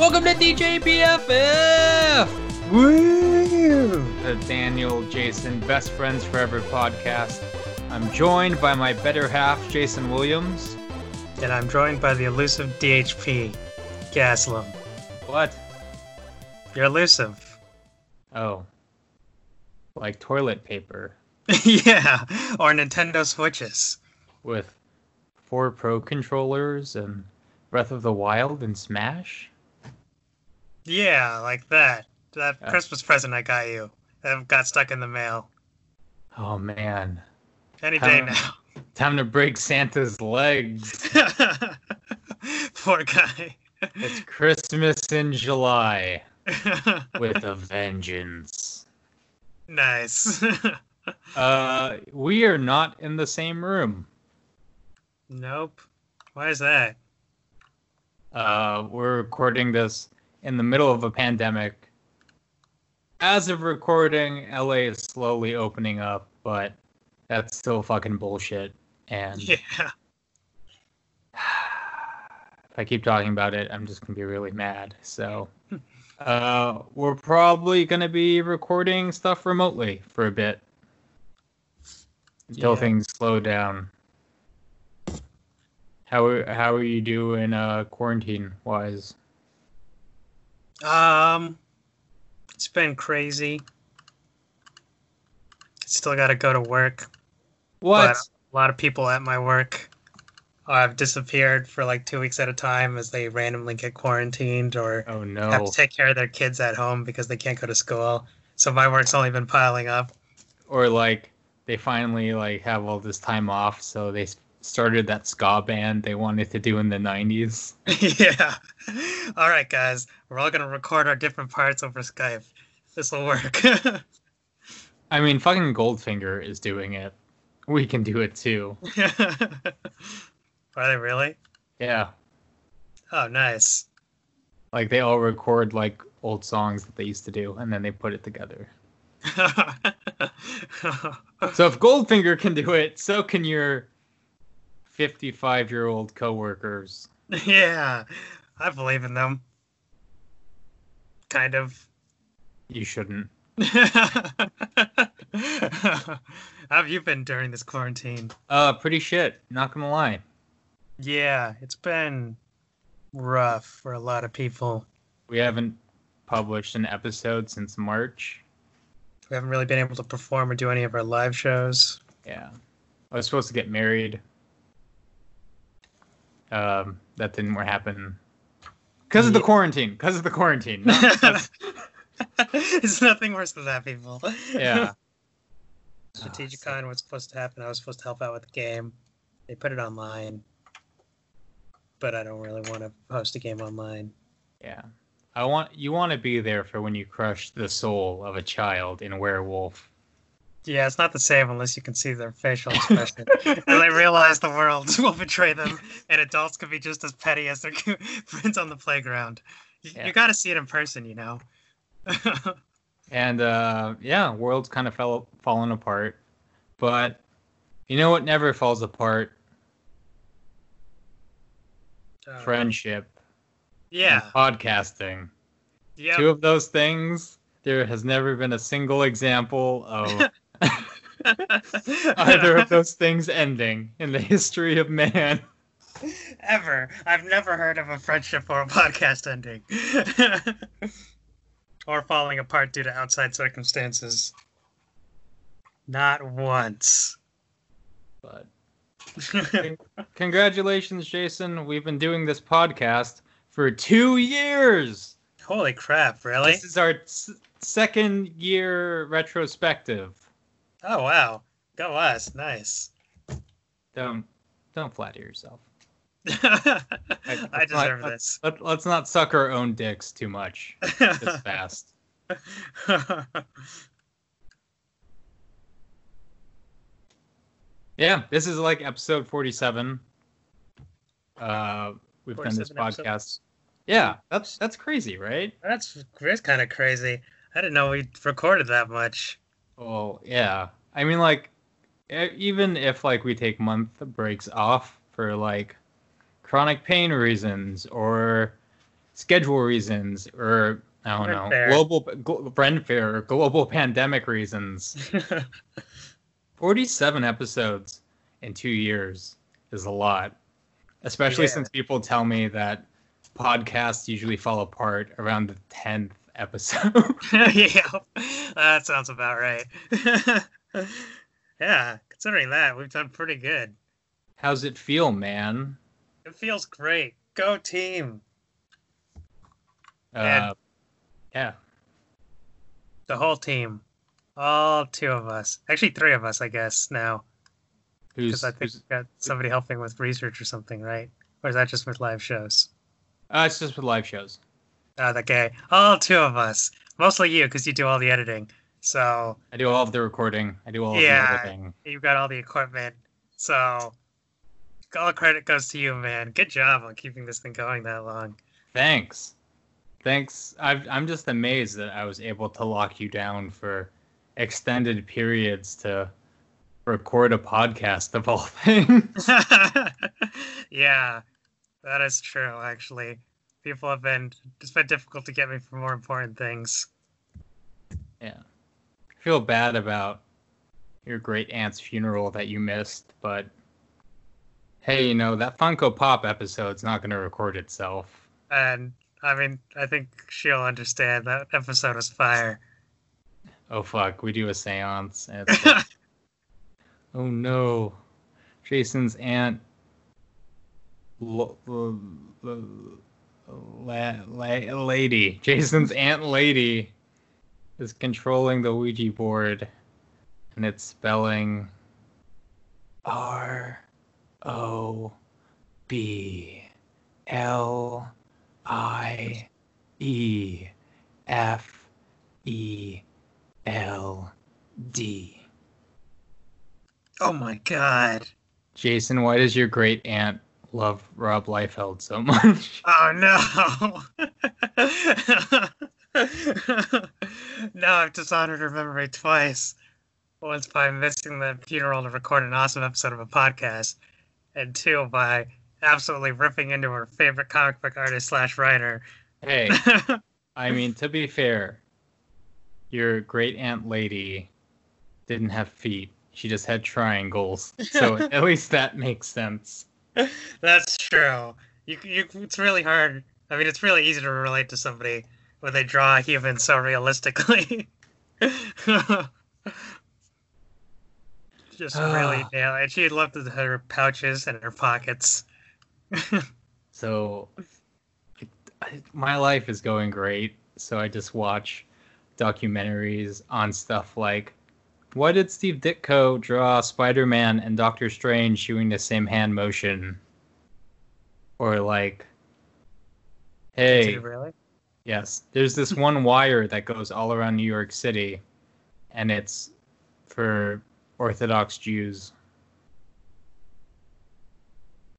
Welcome to DJ BFF! Woo! The Daniel Jason Best Friends Forever podcast. I'm joined by my better half, Jason Williams. And I'm joined by the elusive DHP, Gastelum. What? You're elusive. Oh. Like toilet paper yeah, or Nintendo Switches. with four Pro controllers and Breath of the Wild and Smash? Yeah, like that. That Yeah. Christmas present I got you. That got stuck in the mail. Oh man. Any day now. Time to break Santa's legs. Poor guy. It's Christmas in July with a vengeance. nice. Uh, we are not in the same room. nope. Why is that? Uh, we're recording this in the middle of a pandemic. As of recording, LA is slowly opening up, but that's still fucking bullshit. And Yeah. if I keep talking about it, I'm just gonna be really mad. So, uh, we're probably gonna be recording stuff remotely for a bit until Yeah. things slow down. How how are you doing uh, quarantine wise? Um, it's been crazy. Still got to go to work. What? A lot of people at my work have disappeared for like two weeks at a time as they randomly get quarantined or oh have to take care of their kids at home because they can't go to school. So my work's only been piling up. Or like they finally like have all this time off, so they started that ska band they wanted to do in the '90s. yeah. All right, guys. We're all going to record our different parts over Skype. This will work. I mean, fucking Goldfinger is doing it. We can do it too. Are they really? Yeah, Oh, nice. like they all record like old songs that they used to do, and then they put it together. So if Goldfinger can do it, so can your 55 year old coworkers. yeah, I believe in them. Kind of. You shouldn't. How have you been during this quarantine? Uh, pretty shit. Not gonna lie. Yeah, it's been rough for a lot of people. We haven't published an episode since March. We haven't really been able to perform or do any of our live shows. Yeah. I was supposed to get married. Um, that didn't happen. Because of the quarantine. Because of the quarantine. It's nothing worse than that, people. yeah. Strategicon was supposed to happen. I was supposed to help out with the game. They put it online, but I don't really want to host a game online. Yeah. I want you want to be there for when you crush the soul of a child in Werewolf. Yeah, it's not the same unless you can see their facial expression. and they realize the world will betray them, and adults can be just as petty as their friends on the playground. You, Yeah. you got to see it in person, you know. And uh, yeah, world's kind of fell falling apart. But you know what never falls apart? Uh, Friendship. Yeah. Podcasting. Yeah. Two of those things. There has never been a single example of either of those things ending in the history of man. Ever. I've never heard of a friendship or a podcast ending. or falling apart due to outside circumstances. Not once. But congratulations, Jason. We've been doing this podcast for two years. Holy crap, really? This is our s- second year retrospective. Oh, wow. Go us. Nice. Don't don't flatter yourself. I not- deserve let's- Let, let's not suck our own dicks too much this fast. Yeah, this is like episode 47. Uh, we've done this 47 podcast. episodes. Yeah, that's that's crazy, right? That's, that's kind of crazy. I didn't know we recorded that much. Well, yeah. I mean, like, even if like we take month breaks off for like chronic pain reasons or schedule reasons or I don't know Fair. global gl- Ren Fair or global pandemic reasons. Forty-seven episodes in two years is a lot, especially Yeah. since people tell me that podcasts usually fall apart around the tenth episode. yeah, that sounds about right. yeah, considering that, we've done pretty good. How's it feel, man? It feels great. Go team. Uh, And- yeah. The whole team. All two of us. Actually, three of us, I guess, now. Because I think we've got somebody helping with research or something, right? Or is that just with live shows? uh, it's just with live shows. Uh, oh, the gay. All two of us. Mostly you, because you do all the editing. So I do all of the recording. I do all of Yeah. the editing. you've got all the equipment. So all credit goes to you, man. Good job on keeping this thing going that long. Thanks. Thanks. I've, I'm just amazed that I was able to lock you down for extended periods to record a podcast of all things. yeah, that is true. Actually, people have been it's been difficult to get me for more important things. yeah. I feel bad about your great aunt's funeral that you missed, but hey, you know, that Funko Pop episode's not going to record itself. And I mean, I think she'll understand that episode was fire. Oh, fuck. We do a seance. And like, oh, no. Jason's aunt. L- l- l- la- la- lady. Jason's aunt lady is controlling the Ouija board. And it's spelling R O B L I E F E L D. oh my god. Jason, why does your great aunt love Rob Liefeld so much? Oh no! now I've dishonored her memory twice. Once by missing the funeral to record an awesome episode of a podcast, and two by absolutely ripping into her favorite comic book artist slash writer. Hey, I mean, to be fair, your great aunt lady didn't have feet. She just had triangles. So at least that makes sense. That's true. You, you, it's really hard. I mean, it's really easy to relate to somebody when they draw a human so realistically. Just really Ah. nail it. She loved her pouches and her pockets. So I- my life is going great. So I just watch documentaries on stuff like why did Steve Ditko draw Spider Man and Doctor Strange doing the same hand motion? Or like, hey, really? yes, there's this one wire that goes all around New York City, and it's for Orthodox Jews.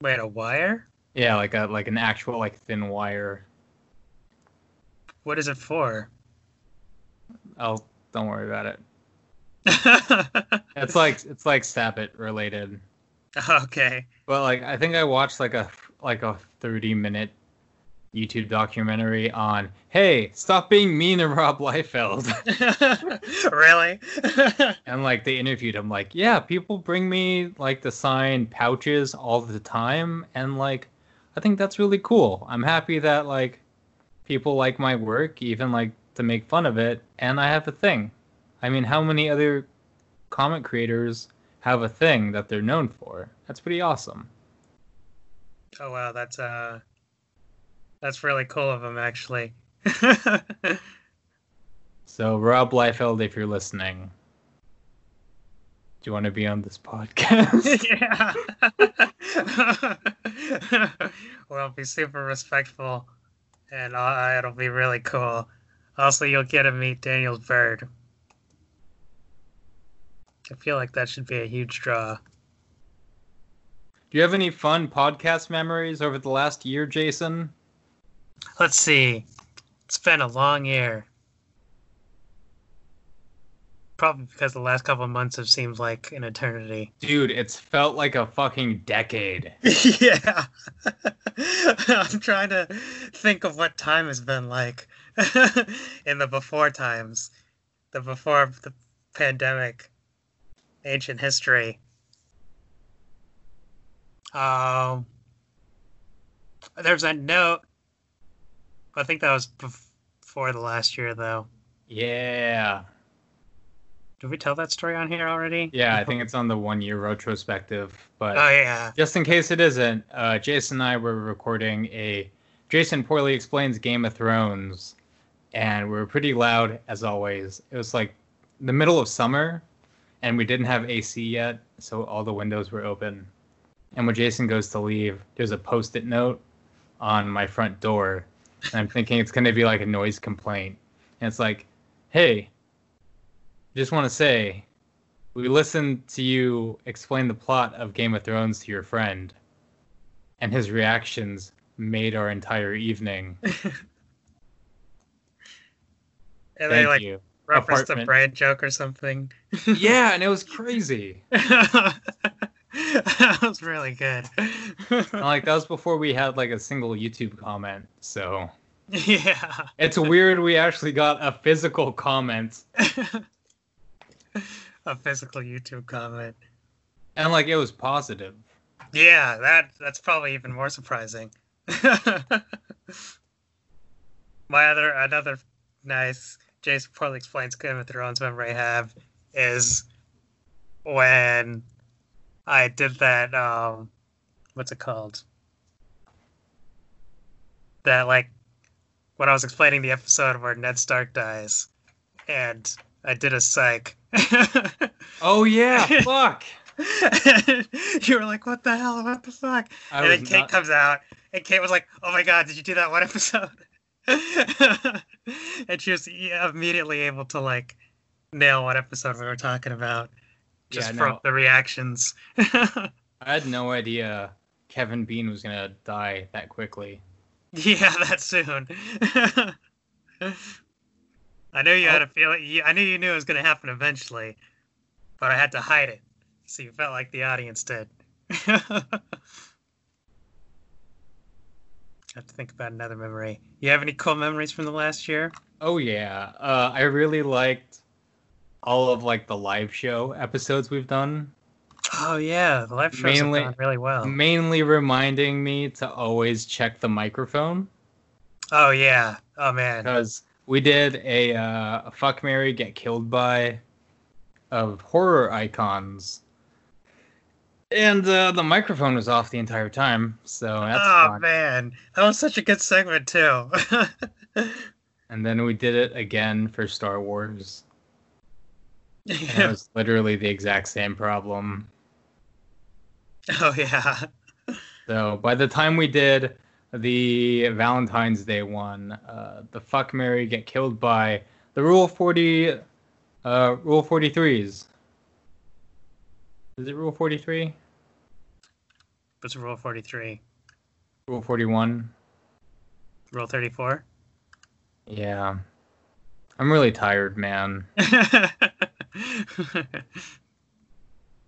Wait, a wire? Yeah, like a like an actual like thin wire. What is it for? Oh, don't worry about it. It's like it's like Sabbath related. okay. But like I think I watched like a like a 30 minute YouTube documentary on hey, stop being mean to Rob Liefeld. really? and like they interviewed him like, yeah, people bring me like the signed pouches all the time and like I think that's really cool. I'm happy that like people like my work even like to make fun of it and I have a thing. I mean, how many other comic creators have a thing that they're known for? That's pretty awesome. oh wow, that's uh, that's really cool of him actually. So, Rob Liefeld, if you're listening, do you want to be on this podcast? yeah. well, be super respectful, and uh, it'll be really cool. Also, you'll get to meet Daniel Bird. I feel like that should be a huge draw. do you have any fun podcast memories over the last year, Jason? Let's see. It's been a long year. probably because the last couple of months have seemed like an eternity. Dude, it's felt like a fucking decade. yeah. I'm trying to think of what time has been like in the before times, the before the pandemic, ancient history. Um, there's a note. I think that was before the last year, though. Yeah. Did we tell that story on here already? Yeah, I think it's on the one year retrospective. But Oh yeah. just in case it isn't, uh, Jason and I were recording a Jason Poorly Explains Game of Thrones, and we were pretty loud as always. It was like the middle of summer, and we didn't have AC yet, so all the windows were open. And when Jason goes to leave, there's a post it note on my front door. And I'm thinking it's going to be like a noise complaint. And it's like, hey, just want to say, we listened to you explain the plot of Game of Thrones to your friend, and his reactions made our entire evening. And they Thank like you. Referenced a Apartment. brand joke or something. Yeah, and it was crazy. that was really good. Like that was before we had like a single YouTube comment. So yeah. it's weird we actually got a physical comment, a physical YouTube comment. and like it was positive. Yeah, that that's probably even more surprising. My other another nice Jason Poorly explains Game of Thrones memory I have is when I did that um what's it called? That like when I was explaining the episode where Ned Stark dies and I did a psych. Oh yeah, fuck. you were like, "What the hell? What the fuck?" I and then Kate not- comes out, and Kate was like, "Oh my god, did you do that one episode?" and she was immediately able to like nail what episode we were talking about just Yeah, from no. the reactions. I had no idea Kevin Bean was gonna die that quickly. yeah, that soon. I knew you Oh. had a feeling. I knew you knew it was to happen eventually, but I had to hide it, so you felt like the audience did. I have to think about another memory. You have any cool memories from the last year? Oh yeah, uh, I really liked all of like the live show episodes we've done. Oh yeah, the live shows Mainly- have gone really well. Mainly reminding me to always check the microphone Oh yeah. Oh man. because we did a, uh, a fuck Mary get killed by of horror icons, and uh, the microphone was off the entire time. So that's oh fun. man, that was such a good segment too. And then we did it again for Star Wars. And it was literally the exact same problem. Oh yeah. So by the time we did the Valentine's Day one, uh, the fuck Mary get killed by the Rule Forty, uh, Rule Forty Threes. Is it Rule Forty Three? What's Rule forty three? Rule Forty One? Rule thirty four? Yeah. I'm really tired, man.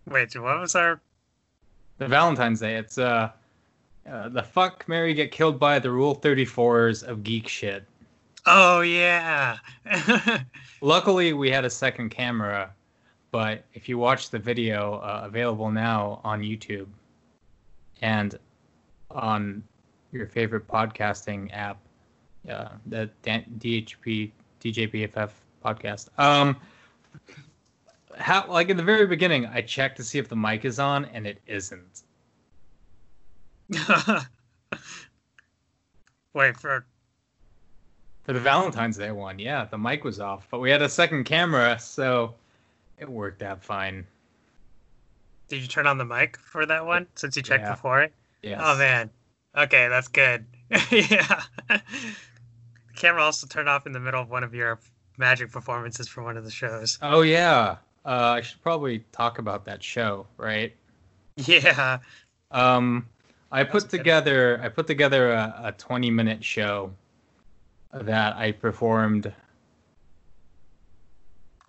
Wait, what was our? The Valentine's Day. It's uh, uh the fuck Mary get killed by the Rule Thirty Fours of geek shit. Oh yeah. Luckily, we had a second camera, but if you watch the video uh, available now on YouTube and on your favorite podcasting app, uh, the DHP DJBFF podcast, um, how like in the very beginning, I checked to see if the mic is on, and it isn't. Wait for. For the Valentine's Day one, yeah, the mic was off, but we had a second camera, so it worked out fine. Did you turn on the mic for that one since you checked Yeah. before it? Yes. Oh man. Okay, that's good. yeah. The camera also turned off in the middle of one of your magic performances for one of the shows. Oh yeah. Uh, I should probably talk about that show, right? Yeah. Um, I put good. together I put together a, a 20 minute show that I performed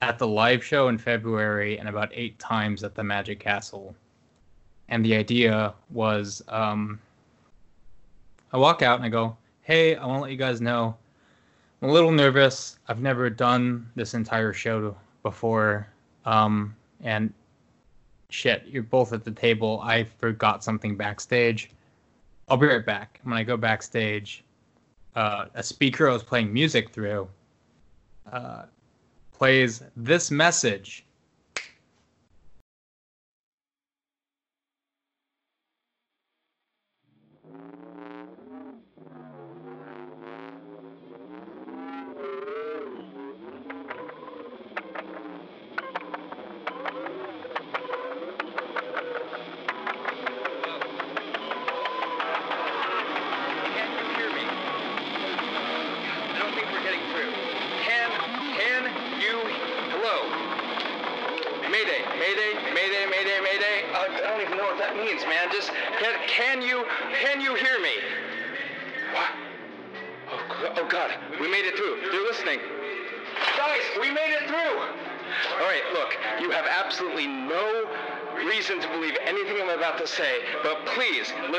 at the live show in February and about eight times at the Magic Castle. And the idea was um, I walk out and I go, Hey, I want to let you guys know I'm a little nervous. I've never done this entire show before. Um, and shit, you're both at the table. I forgot something backstage. I'll be right back. When I go backstage, uh, a speaker I was playing music through uh, plays this message.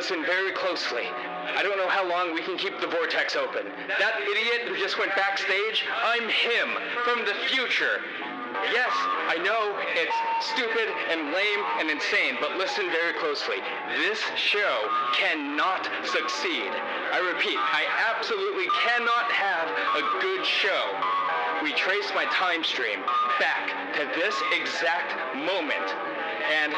Listen very closely. I don't know how long we can keep the vortex open. That idiot who just went backstage, I'm him from the future. Yes, I know it's stupid and lame and insane, but listen very closely. This show cannot succeed. I repeat, I absolutely cannot have a good show. We trace my time stream back to this exact moment, and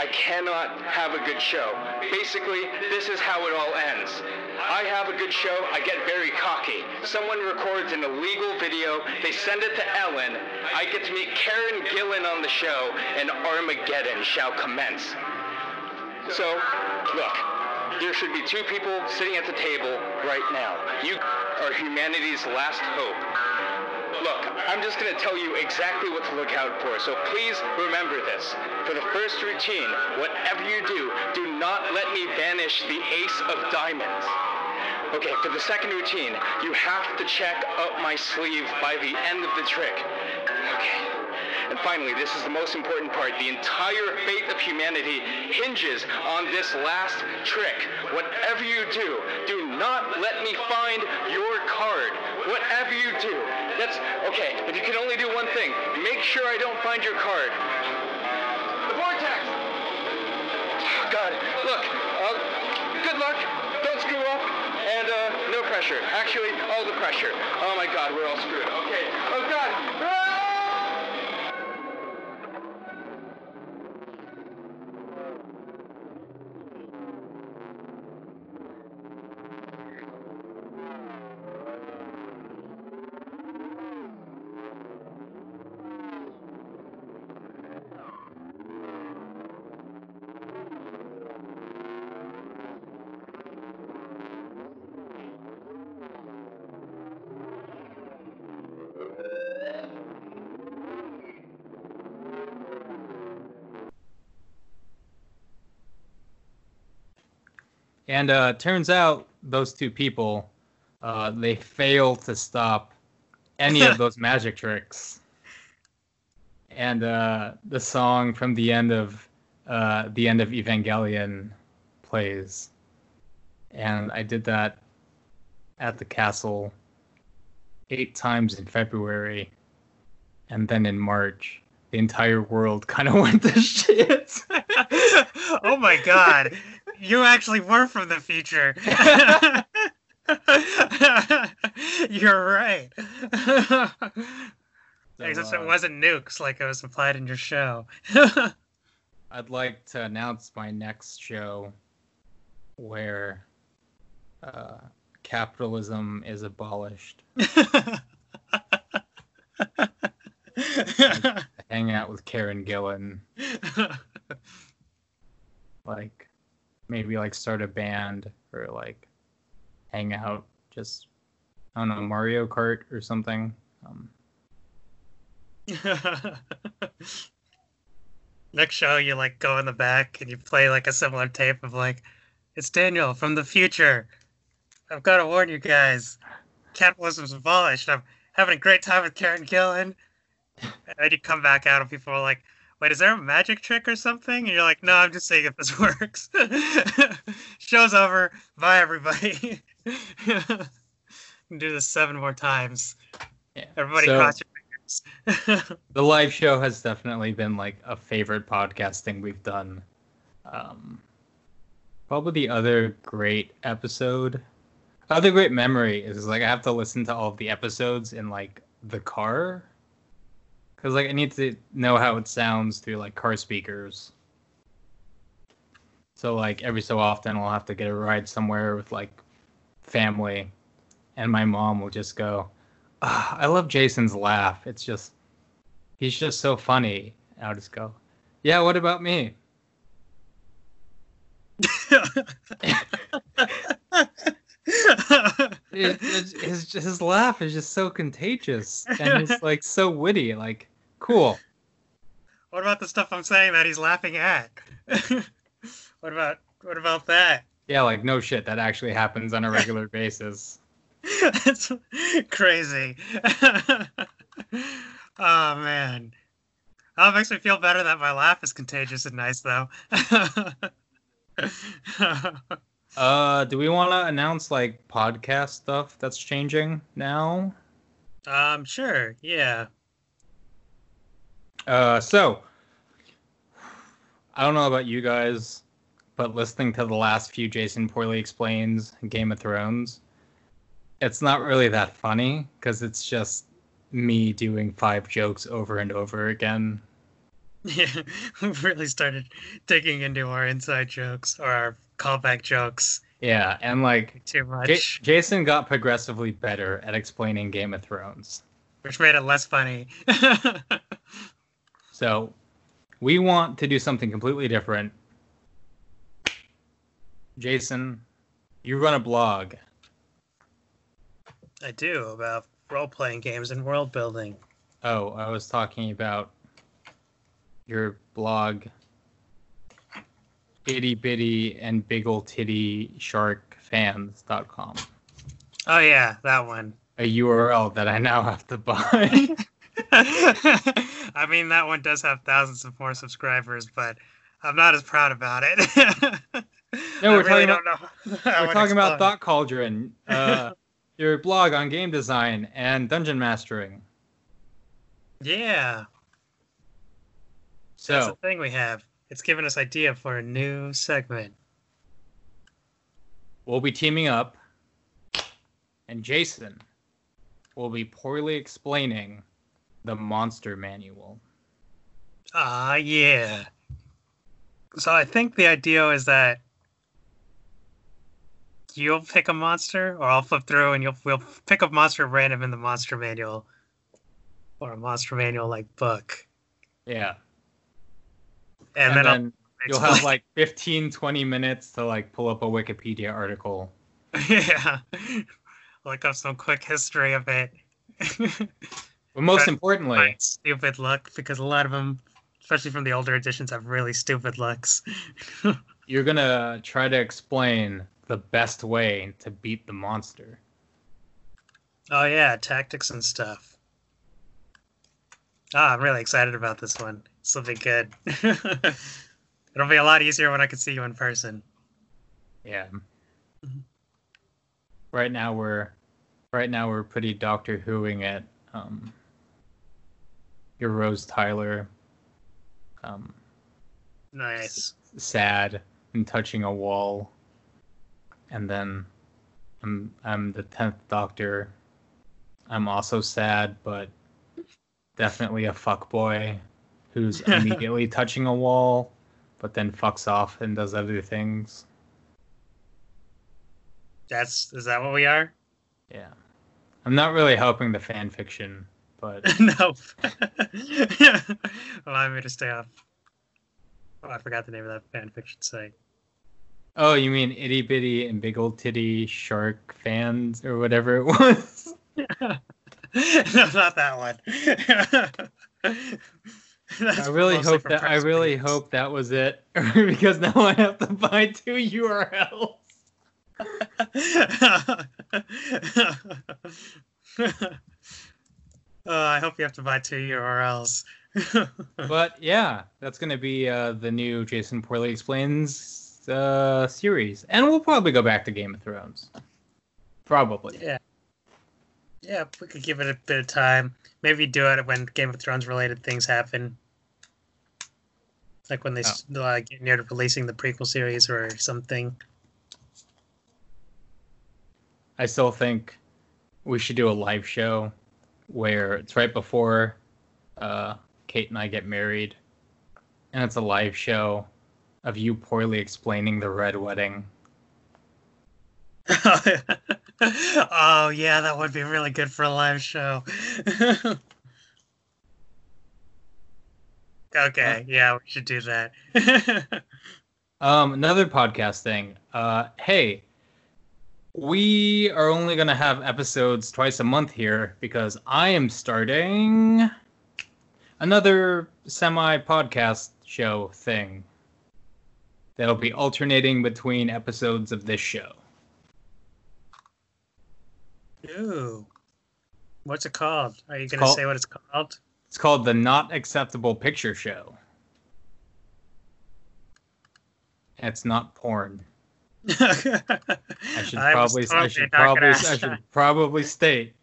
I cannot have a good show. Basically, this is how it all ends. I have a good show, I get very cocky. Someone records an illegal video, they send it to Ellen, I get to meet Karen Gillan on the show, and Armageddon shall commence. So, look, there should be two people sitting at the table right now. You are humanity's last hope. Look, I'm just going to tell you exactly what to look out for, so please remember this. For the first routine, whatever you do, do not let me banish the ace of diamonds. Okay, for the second routine, you have to check up my sleeve by the end of the trick. Okay. And finally, this is the most important part. The entire fate of humanity hinges on this last trick. Whatever you do, do not let me find your card. Whatever you do. That's okay. If you can only do one thing, make sure I don't find your card. The vortex! God, look, uh, good luck. Don't screw up. And uh, no pressure. Actually, all the pressure. Oh my God, we're all screwed. Okay. Oh God. Ah! And uh, turns out those two people, uh, they fail to stop any of those magic tricks. And uh, the song from the end of uh, the end of Evangelion plays, and I did that at the castle eight times in February, and then in March, the entire world kind of went to shit. oh my god. You actually were from the future. You're right. Except So, it uh, wasn't nukes like it was implied in your show. I'd like to announce my next show where uh, capitalism is abolished. Hang out with Karen Gillan, like maybe like start a band or like hang out, just I don't know Mario Kart or something. Um, Next show, you like go in the back and you play like a similar tape of like, it's Daniel from the future. I've got to warn you guys, capitalism's abolished. I'm having a great time with Karen Gillan. And then you come back out and people are like, wait, is there a magic trick or something? And you're like, no, I'm just seeing if this works. Show's over. Bye, everybody. Do this seven more times. Yeah. Everybody So- cross your fingers. the live show has definitely been like a favorite podcasting we've done. Um, probably the other great episode, other great memory is like I have to listen to all of the episodes in like the car, because like I need to know how it sounds through like car speakers. So like every so often I'll have to get a ride somewhere with like family, and my mom will just go, "Ah, I love Jason's laugh. It's just, he's just so funny. And I'll just go, yeah, what about me? It, it's, his, his laugh is just so contagious and it's like so witty. Like, cool. what about the stuff I'm saying that he's laughing at? what about what about that? Yeah, like, no shit. That actually happens on a regular basis. That's crazy. oh man. Oh, it makes me feel better that my laugh is contagious and nice though. Uh, do we want to announce like podcast stuff that's changing now? um, sure, yeah. Uh, so I don't know about you guys, but listening to the last few Jason Poorly explains Game of Thrones, it's not really that funny because it's just me doing five jokes over and over again. Yeah, we've really started digging into our inside jokes or our callback jokes Yeah, and like too J- much, Jason got progressively better at explaining Game of Thrones. which made it less funny. So we want to do something completely different. Jason, you run a blog. I do about role playing games and world building. Oh, I was talking about your blog, itty bitty and big ol' titty shark fans.com. Oh yeah, that one. A URL that I now have to buy. I mean, that one does have thousands of more subscribers, but I'm not as proud about it. No, I we're really talking don't know. how We're talking about. Thought Cauldron, uh, your blog on game design and dungeon mastering. Yeah, So that's the thing we have. It's given us idea for a new segment. we'll be teaming up, and Jason will be poorly explaining the monster manual. Ah, yeah. So I think the idea is that you'll pick a monster, or I'll flip through and you'll we'll pick a monster random in the monster manual, or a monster manual like book, Yeah. and, And, then, then, I'll you'll have like 15, 20 minutes to like pull up a Wikipedia article. yeah, look up some quick history of it. But most importantly, stupid look because a lot of them, especially from the older editions, have really stupid looks. you're gonna try to explain the best way to beat the monster. Oh yeah, tactics and stuff. Ah, I'm really excited about this one. This will be good. It'll be a lot easier when I can see you in person. Yeah. Mhm. Right now we're right now we're pretty Doctor Whoing it. Um your Rose Tyler um Nice. sad and touching a wall. And then I'm I'm the tenth Doctor. I'm also sad, but definitely a fuck boy who's immediately touching a wall, but then fucks off and does other things. That's is that what we are? Yeah. I'm not really helping the fan fiction, but no. Allow me to stay off. Oh, I forgot the name of that fan fiction site. oh, you mean itty bitty and big old titty shark fans or whatever it was? no, not that one. I really hope that I really hope that was it because now I have to buy two URLs. Uh, I hope you have to buy two URLs. But yeah, that's gonna be uh, the new Jason Poorly Explains uh, series, and we'll probably go back to Game of Thrones. Probably. yeah. Yeah, we could give it a bit of time. Maybe do it when Game of Thrones related things happen. Like when they s uh, get near to releasing the prequel series or something. I still think we should do a live show where it's right before uh, Kate and I get married, and it's a live show of you poorly explaining the red wedding. oh yeah, that would be really good for a live show. okay, yeah, we should do that. Um, another podcast thing. Uh, hey, we are only gonna have episodes twice a month here because I am starting another semi podcast show thing that'll be alternating between episodes of this show. Ooh. What's it called? Are you gonna say what it's called? It's called the Not Acceptable Picture Show. It's not porn. I I should probably I should probably I should probably state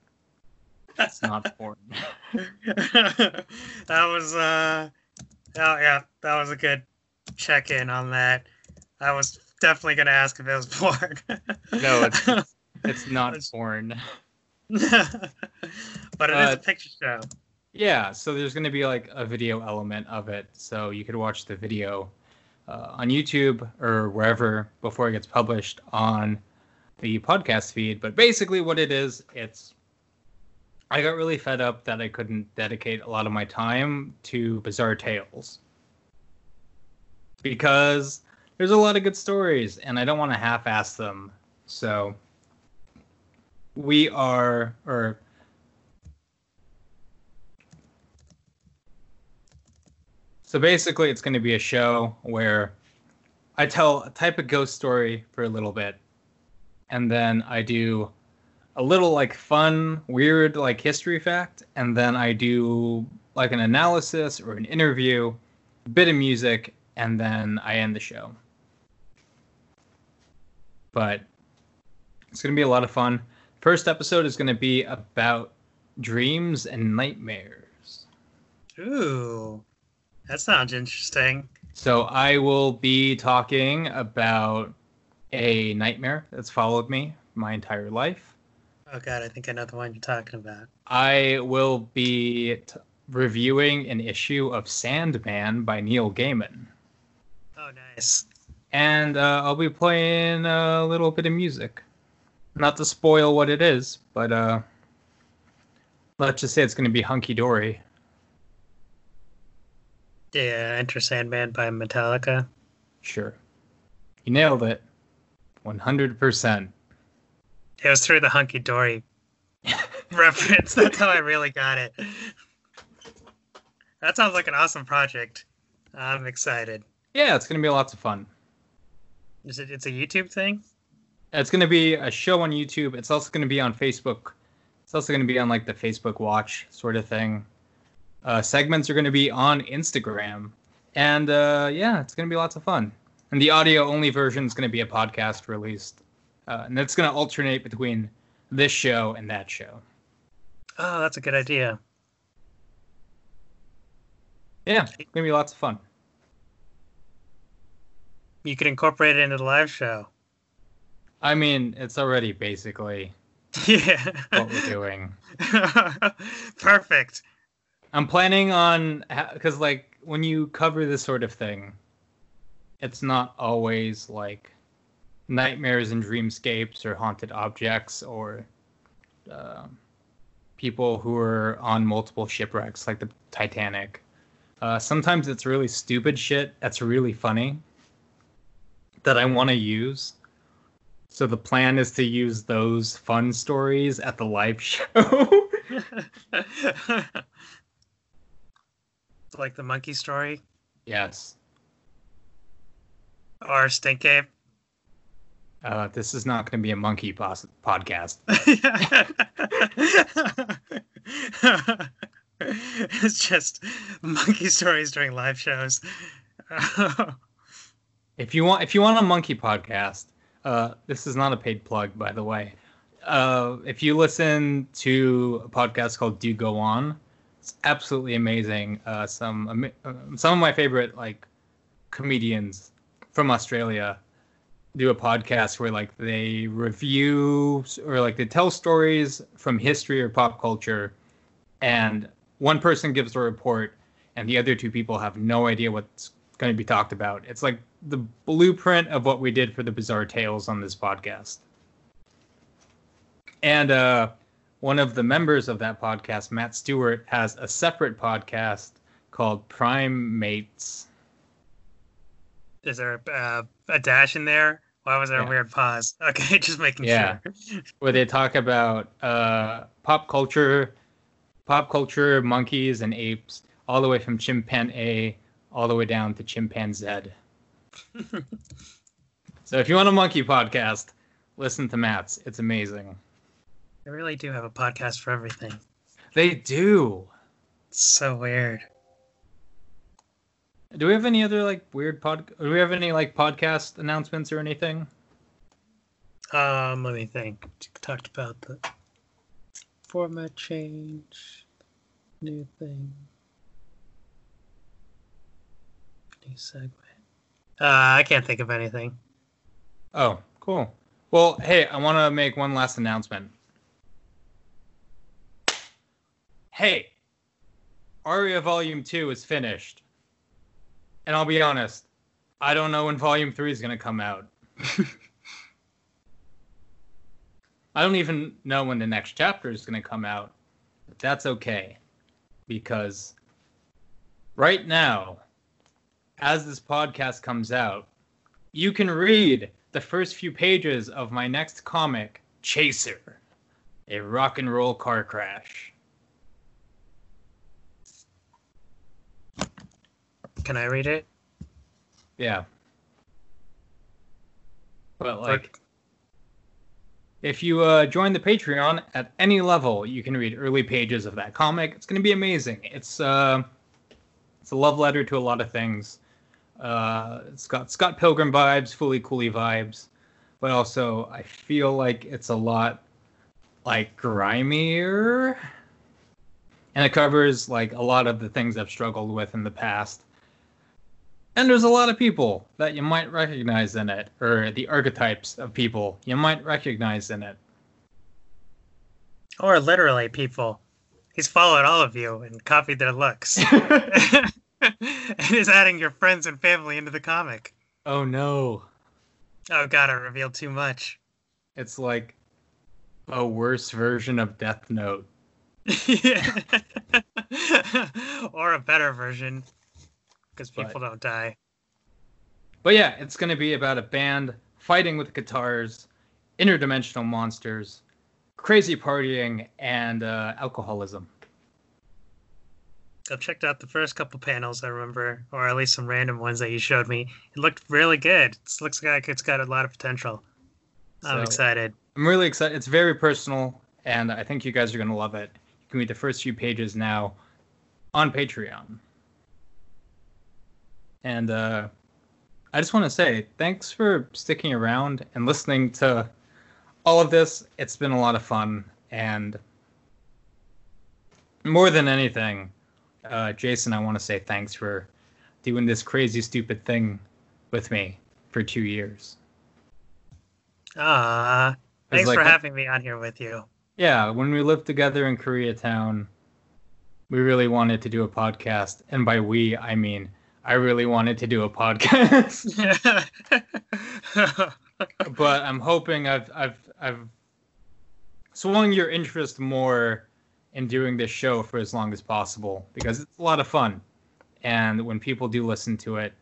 it's not porn. that was uh oh yeah, that was a good check in on that. I was definitely gonna ask if it was porn. No, it's it's not It's- porn. but it is Uh, a picture show. Yeah, so there's going to be like a video element of it, so you could watch the video uh, on YouTube or wherever before it gets published on the podcast feed. But basically, what it is, it's I got really fed up that I couldn't dedicate a lot of my time to Bizarre Tales because there's a lot of good stories, and I don't want to half-ass them. So we are, or So basically, it's going to be a show where I tell a type of ghost story for a little bit, and then I do a little like fun, weird like history fact, and then I do like an analysis or an interview, a bit of music, and then I end the show. But it's going to be a lot of fun. First episode is going to be about dreams and nightmares. Ooh. That sounds interesting. So I will be talking about a nightmare that's followed me my entire life. Oh god, I think I know the one you're talking about. I will be t- reviewing an issue of Sandman by Neil Gaiman. Oh nice. And uh, I'll be playing a little bit of music. Not to spoil what it is, but uh, let's just say it's going to be hunky dory. Yeah, uh, Enter Sandman by Metallica. Sure. You nailed it. 100%. It was through the hunky dory reference. That's how I really got it. That sounds like an awesome project. I'm excited. Yeah, it's going to be lots of fun. Is it? It's a YouTube thing. It's going to be a show on YouTube. It's also going to be on Facebook. It's also going to be on like the Facebook Watch sort of thing. Uh, segments are going to be on Instagram, and uh, yeah, it's going to be lots of fun. And the audio only version is going to be a podcast released, uh, and it's going to alternate between this show and that show. Oh, that's a good idea. Yeah, it's going to be lots of fun. You could incorporate it into the live show. I mean, it's already basically Yeah. what we're doing. Perfect. I'm planning on because like when you cover this sort of thing, it's not always like nightmares and dreamscapes or haunted objects or uh, people who are on multiple shipwrecks like the Titanic. Uh, sometimes it's really stupid shit that's really funny that I want to use. So the plan is to use those fun stories at the live show. like the monkey story yes. or Stink Ape. Uh, this is not going to be a monkey pos- podcast. it's just monkey stories during live shows. If you want, if you want a monkey podcast, uh, this is not a paid plug, by the way. Uh, if you listen to a podcast called "Do Go On," it's absolutely amazing. Uh, some uh, some of my favorite like comedians from Australia do a podcast where like they review or like they tell stories from history or pop culture, and one person gives a report, and the other two people have no idea what's going to be talked about. It's like the blueprint of what we did for the Bizarre Tales on this podcast. And uh, one of the members of that podcast, Matt Stewart, has a separate podcast called Prime Mates. Is there uh, a dash in there? Why was there Yeah. a weird pause? Okay, just making Yeah. sure. where they talk about uh, pop culture, pop culture, monkeys and apes, all the way from chimpan A all the way down to chimpan Z. so if you want a monkey podcast, listen to Matt's. It's amazing. They really do have a podcast for everything. They do. It's so weird. Do we have any other like weird pod? Do we have any like podcast announcements or anything? Um, let me think. Talked about the format change, new thing, new segment. Uh, I can't think of anything. Oh, cool. Well, hey, I want to make one last announcement. Hey, Aria Volume 2 is finished. And I'll be honest, I don't know when Volume 3 is going to come out. I don't even know when the next chapter is going to come out. But that's okay. Because right now, as this podcast comes out, you can read the first few pages of my next comic, Chaser, a rock and roll car crash. Can I read it? Yeah. But like, if you uh, join the Patreon at any level, you can read early pages of that comic. It's going to be amazing. It's uh, it's a love letter to a lot of things. Uh, it's got Scott Pilgrim vibes, Fooly Cooly vibes, but also I feel like it's a lot like grimier, and it covers like a lot of the things I've struggled with in the past. And there's a lot of people that you might recognize in it, or the archetypes of people you might recognize in it. Or literally, people. He's followed all of you and copied their looks. and is adding your friends and family into the comic. oh no. Oh god, I revealed too much. It's like a worse version of Death Note. or a better version. Because But- people don't die. But yeah, it's going to be about a band fighting with guitars, interdimensional monsters, crazy partying, and uh, alcoholism. I've checked out the first couple panels I remember, or at least some random ones that you showed me. It looked really good. It looks like it's got a lot of potential. I'm So- excited. I'm really excited. It's very personal, and I think you guys are going to love it. You can read the first few pages now on Patreon. And uh, I just want to say thanks for sticking around and listening to all of this. It's been a lot of fun, and more than anything, uh, Jason, I want to say thanks for doing this crazy, stupid thing with me for two years. Ah, 'Cause, thanks like, for having me on here with you. Yeah, when we lived together in Koreatown, we really wanted to do a podcast. And by we, I mean I really wanted to do a podcast. but I'm hoping I've I've I've swung your interest more in doing this show for as long as possible because it's a lot of fun. And when people do listen to it,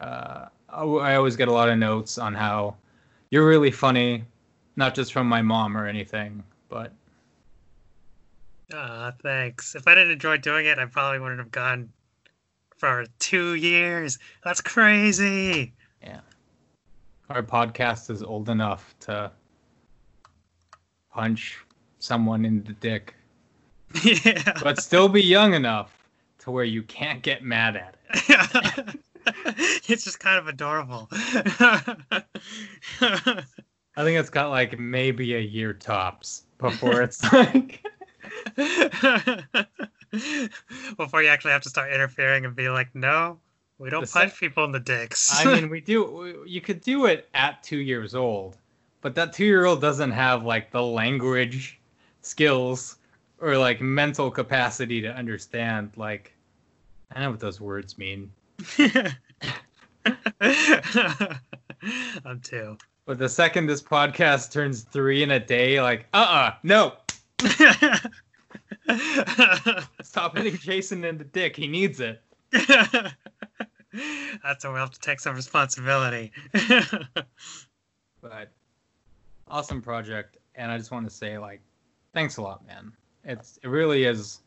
uh, I I always get a lot of notes on how you're really funny, not just from my mom or anything, but Ah, thanks. If I didn't enjoy doing it, I probably wouldn't have gone for two years. That's crazy. Yeah. Our podcast is old enough to punch someone in the dick, yeah. but still be young enough to where you can't get mad at it. it's just kind of adorable. I think it's got like maybe a year tops before it's like Before you actually have to start interfering and be like, no, we don't The punch sec- people in the dicks. I mean, we do. You could do it at two years old, but that two-year-old doesn't have like the language skills or like mental capacity to understand. Like, I know what those words mean, I'm two. but the second this podcast turns three in a day, like, uh-uh, no, stop hitting Jason in the dick. He needs it. That's where we'll have to take some responsibility. But awesome project, and I just want to say like, thanks a lot, man. It's it really is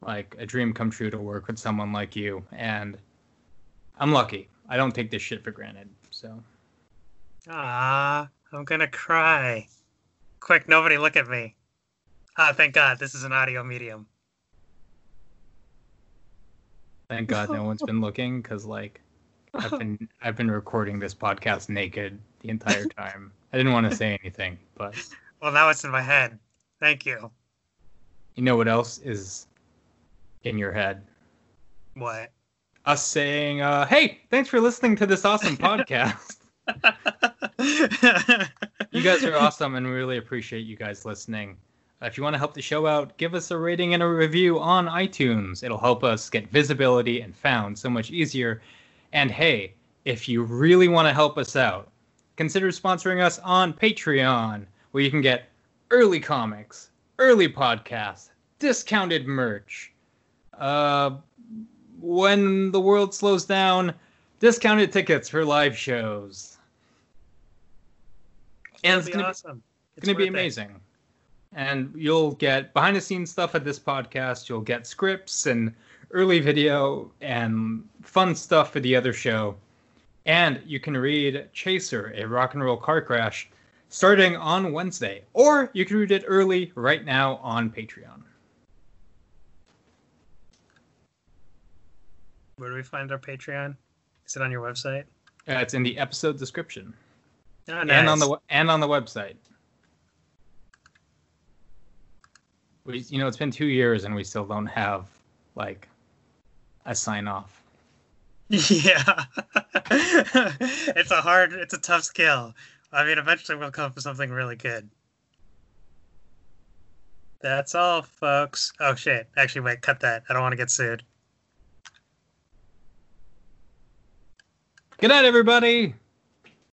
like a dream come true to work with someone like you, and I'm lucky. I don't take this shit for granted. So Ah, I'm gonna cry. Quick, nobody look at me. Ah, thank God, this is an audio medium. thank God no one's been looking because like I've been I've been recording this podcast naked the entire time. I didn't want to say anything, but Well, now it's in my head. Thank you. you know what else is in your head? What? Us saying, uh, "Hey, thanks for listening to this awesome podcast." you guys are awesome and we really appreciate you guys listening. Uh, If you want to help the show out, give us a rating and a review on iTunes. It'll help us get visibility and found so much easier. And hey, if you really want to help us out, consider sponsoring us on Patreon, where you can get early comics, early podcasts, discounted merch. Uh, when the world slows down, discounted tickets for live shows. And it's gonna be- awesome. it's going to be worth it. And you'll get behind the scenes stuff at this podcast. You'll get scripts and early video and fun stuff for the other show. And you can read Chaser, a rock and roll car crash, starting on Wednesday. Or you can read it early right now on Patreon. Where do we find our Patreon? Is it on your website? Uh, it's in the episode description Oh, and on the and on the website. We, you know, it's been two years and we still don't have like a sign off. Yeah. it's a hard, it's a tough skill. I mean, eventually we'll come up with something really good. That's all, folks. Oh, shit. Actually, wait, cut that. I don't want to get sued. Good night, everybody.